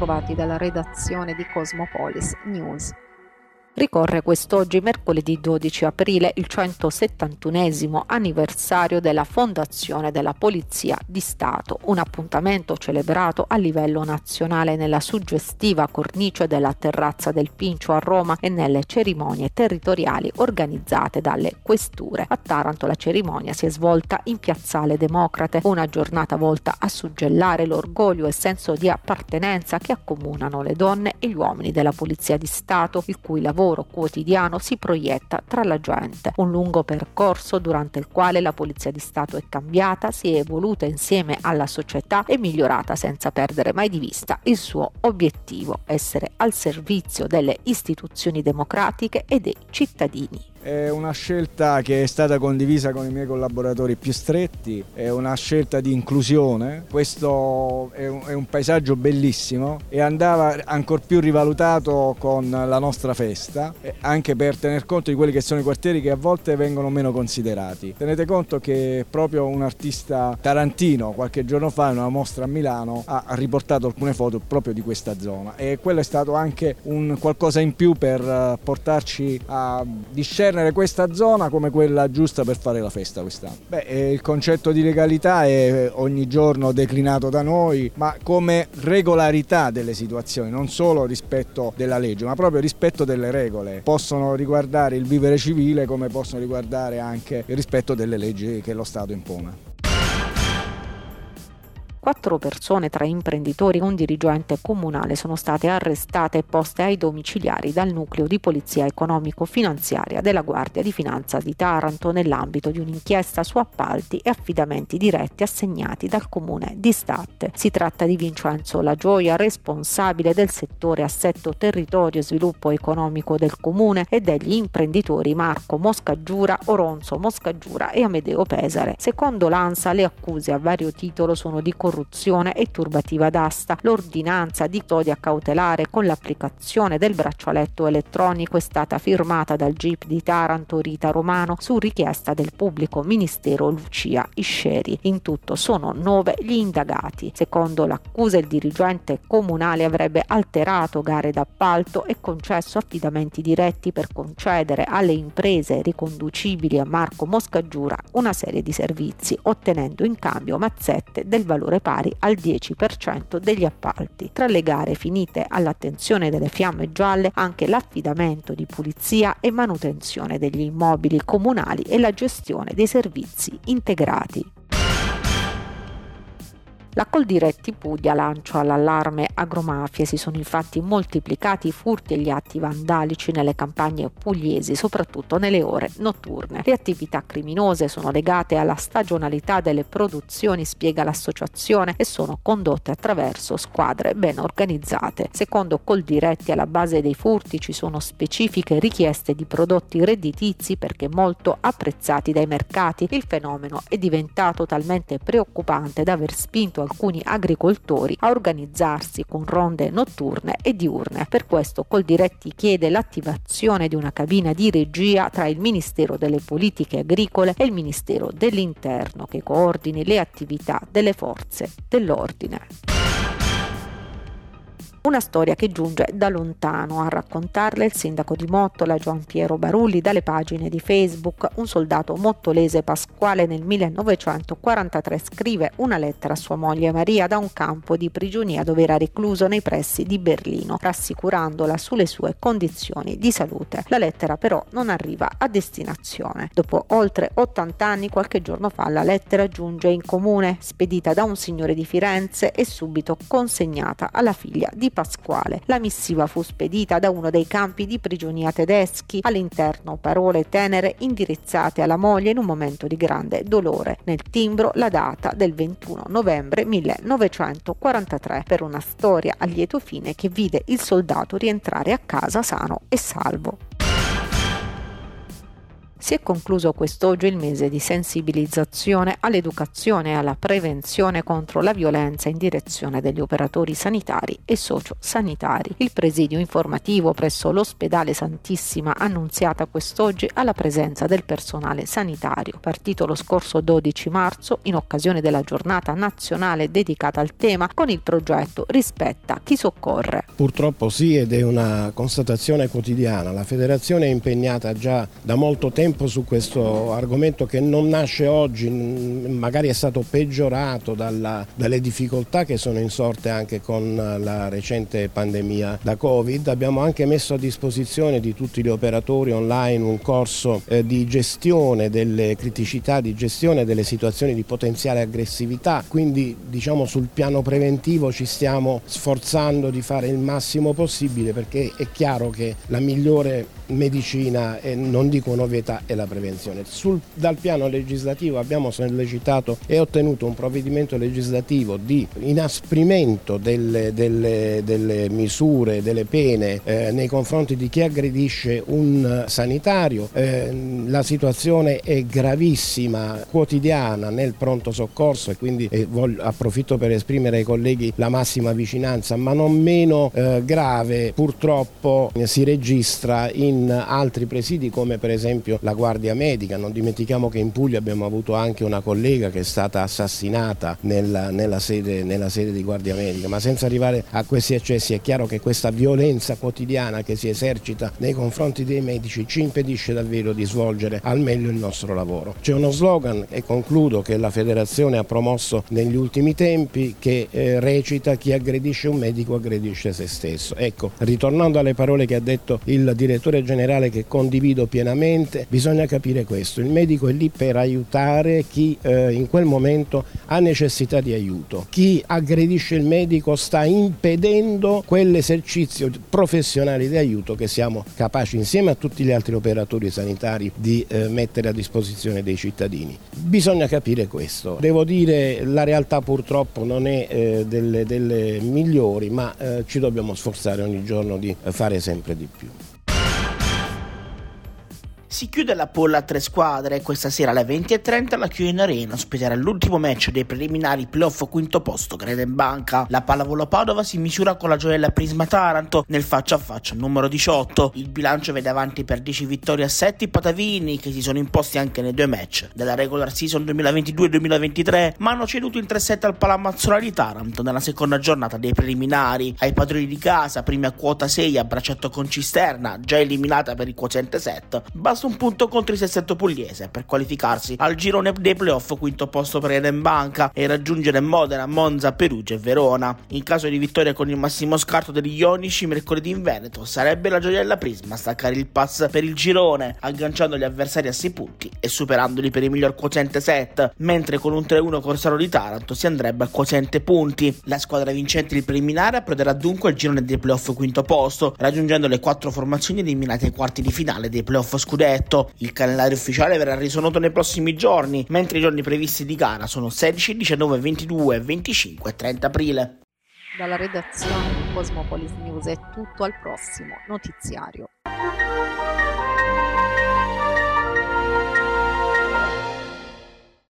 trovati dalla redazione di Cosmopolis News. Ricorre quest'oggi, mercoledì 12 aprile, il 171 anniversario della fondazione della Polizia di Stato, un appuntamento celebrato a livello nazionale nella suggestiva cornice della terrazza del Pincio a Roma e nelle cerimonie territoriali organizzate dalle questure. A Taranto la cerimonia si è svolta in Piazzale Democrate, una giornata volta a suggellare l'orgoglio e senso di appartenenza che accomunano le donne e gli uomini della Polizia di Stato, il cui lavoro lavoro quotidiano si proietta tra la gente, un lungo percorso durante il quale la Polizia di Stato è cambiata, si è evoluta insieme alla società e migliorata senza perdere mai di vista il suo obiettivo, essere al servizio delle istituzioni democratiche e dei cittadini. È una scelta che è stata condivisa con i miei collaboratori più stretti, è una scelta di inclusione. Questo è un, paesaggio bellissimo e andava ancora più rivalutato con la nostra festa, anche per tener conto di quelli che sono i quartieri che a volte vengono meno considerati. Tenete conto che proprio un artista tarantino qualche giorno fa in una mostra a Milano ha riportato alcune foto proprio di questa zona e quello è stato anche un qualcosa in più per eh, portarci a discernere discernere questa zona come quella giusta per fare la festa quest'anno. Beh, eh, il concetto di legalità è ogni giorno declinato da noi, ma come regolarità delle situazioni, non solo rispetto della legge, ma proprio rispetto delle regole. Possono riguardare il vivere civile come possono riguardare anche il rispetto delle leggi che lo Stato impone. Quattro persone tra imprenditori e un dirigente comunale sono state arrestate e poste ai domiciliari dal nucleo di polizia economico-finanziaria della Guardia di Finanza di Taranto nell'ambito di un'inchiesta su appalti e affidamenti diretti assegnati dal comune di Statte. Si tratta di Vincenzo La Gioia, responsabile del settore assetto territorio e sviluppo economico del comune e degli imprenditori Marco Moscaggiura, Oronzo Moscaggiura e Amedeo Pesare. Secondo l'ANSA le accuse a vario titolo sono di corruzione corruzione e turbativa d'asta. L'ordinanza di custodia cautelare con l'applicazione del braccialetto elettronico è stata firmata dal GIP di Taranto Rita Romano su richiesta del pubblico ministero Lucia Isceri. In tutto sono nove gli indagati. Secondo l'accusa il dirigente comunale avrebbe alterato gare d'appalto e concesso affidamenti diretti per concedere alle imprese riconducibili a Marco Moscaggiura una serie di servizi, ottenendo in cambio mazzette del valore pari al 10% degli appalti. Tra le gare finite all'attenzione delle fiamme gialle anche l'affidamento di pulizia e manutenzione degli immobili comunali e la gestione dei servizi integrati. La Coldiretti Puglia lancia l'allarme agromafie, si sono infatti moltiplicati i furti e gli atti vandalici nelle campagne pugliesi, soprattutto nelle ore notturne. Le attività criminose sono legate alla stagionalità delle produzioni, spiega l'associazione, e sono condotte attraverso squadre ben organizzate. Secondo Coldiretti alla base dei furti ci sono specifiche richieste di prodotti redditizi perché molto apprezzati dai mercati. Il fenomeno è diventato talmente preoccupante da aver spinto alcuni agricoltori a organizzarsi con ronde notturne e diurne. Per questo Coldiretti chiede l'attivazione di una cabina di regia tra il Ministero delle Politiche Agricole e il Ministero dell'Interno che coordini le attività delle forze dell'ordine. Una storia che giunge da lontano a raccontarle il sindaco di Mottola Gian Piero Barulli dalle pagine di Facebook. Un soldato mottolese Pasquale nel 1943 scrive una lettera a sua moglie Maria da un campo di prigionia dove era recluso nei pressi di Berlino, rassicurandola sulle sue condizioni di salute. La lettera però non arriva a destinazione. Dopo oltre 80 anni, qualche giorno fa, la lettera giunge in comune, spedita da un signore di Firenze e subito consegnata alla figlia di Pasquale. La missiva fu spedita da uno dei campi di prigionia tedeschi, all'interno parole tenere indirizzate alla moglie in un momento di grande dolore. Nel timbro la data del 21 novembre 1943 per una storia a lieto fine che vide il soldato rientrare a casa sano e salvo. Si è concluso quest'oggi il mese di sensibilizzazione all'educazione e alla prevenzione contro la violenza in direzione degli operatori sanitari e sociosanitari. Il presidio informativo presso l'ospedale Santissima Annunziata quest'oggi alla presenza del personale sanitario, partito lo scorso 12 marzo in occasione della giornata nazionale dedicata al tema con il progetto Rispetta chi soccorre. Purtroppo sì ed è una constatazione quotidiana. La federazione è impegnata già da molto tempo tempo su questo argomento che non nasce oggi, magari è stato peggiorato dalla, dalle difficoltà che sono insorte anche con la recente pandemia da Covid. Abbiamo anche messo a disposizione di tutti gli operatori online un corso eh, di gestione delle criticità, di gestione delle situazioni di potenziale aggressività, quindi diciamo sul piano preventivo ci stiamo sforzando di fare il massimo possibile perché è chiaro che la migliore medicina e non dico novietà è la prevenzione. Sul, dal piano legislativo abbiamo sollecitato e ottenuto un provvedimento legislativo di inasprimento delle, delle, delle misure, delle pene eh, nei confronti di chi aggredisce un sanitario. Eh, la situazione è gravissima, quotidiana nel pronto soccorso e quindi eh, voglio, approfitto per esprimere ai colleghi la massima vicinanza, ma non meno eh, grave purtroppo si registra in altri presidi come per esempio la Guardia Medica. Non dimentichiamo che in Puglia abbiamo avuto anche una collega che è stata assassinata nella, nella, sede, nella sede di Guardia Medica, ma senza arrivare a questi eccessi è chiaro che questa violenza quotidiana che si esercita nei confronti dei medici ci impedisce davvero di svolgere al meglio il nostro lavoro. C'è uno slogan e concludo che la federazione ha promosso negli ultimi tempi che eh, recita chi aggredisce un medico aggredisce se stesso. Ecco, ritornando alle parole che ha detto il direttore generale che condivido pienamente, bisogna capire questo, il medico è lì per aiutare chi eh, in quel momento ha necessità di aiuto, chi aggredisce il medico sta impedendo quell'esercizio professionale di aiuto che siamo capaci insieme a tutti gli altri operatori sanitari di eh, mettere a disposizione dei cittadini. Bisogna capire questo, devo dire la realtà purtroppo non è eh, delle, delle, migliori ma eh, ci dobbiamo sforzare ogni giorno di fare sempre di più. Si chiude la polla a tre squadre. Questa sera alle 20.30 la Chiuin Arena ospiterà l'ultimo match dei preliminari playoff quinto posto Greden Banca. La pallavolo Padova si misura con la gioiella Prisma Taranto nel faccia a faccia numero 18. Il bilancio vede avanti per 10 vittorie a 7 i Patavini che si sono imposti anche nei due match della regular season 2022-2023 ma hanno ceduto in 3-7 al Palamazzola di Taranto nella seconda giornata dei preliminari. Ai padroni di casa, primi a quota 6 a braccetto con Cisterna, già eliminata per il quoziente 7, basta un punto contro il Sessetto Pugliese per qualificarsi al girone dei playoff quinto posto per Eden Banca e raggiungere Modena, Monza, Perugia e Verona. In caso di vittoria con il massimo scarto degli Ionici mercoledì in Veneto sarebbe la gioiella Prisma a staccare il pass per il girone agganciando gli avversari a 6 punti e superandoli per il miglior quoziente 7 mentre con un 3-1 Corsaro di Taranto si andrebbe al quoziente punti. La squadra vincente del preliminare approderà dunque al girone dei playoff quinto posto raggiungendo le quattro formazioni eliminate ai quarti di finale dei playoff scudetto scudetto. Il calendario ufficiale verrà reso noto nei prossimi giorni, mentre i giorni previsti di gara sono 16, 19, 22, 25 e 30 aprile. Dalla redazione di Cosmopolis News è tutto al prossimo notiziario.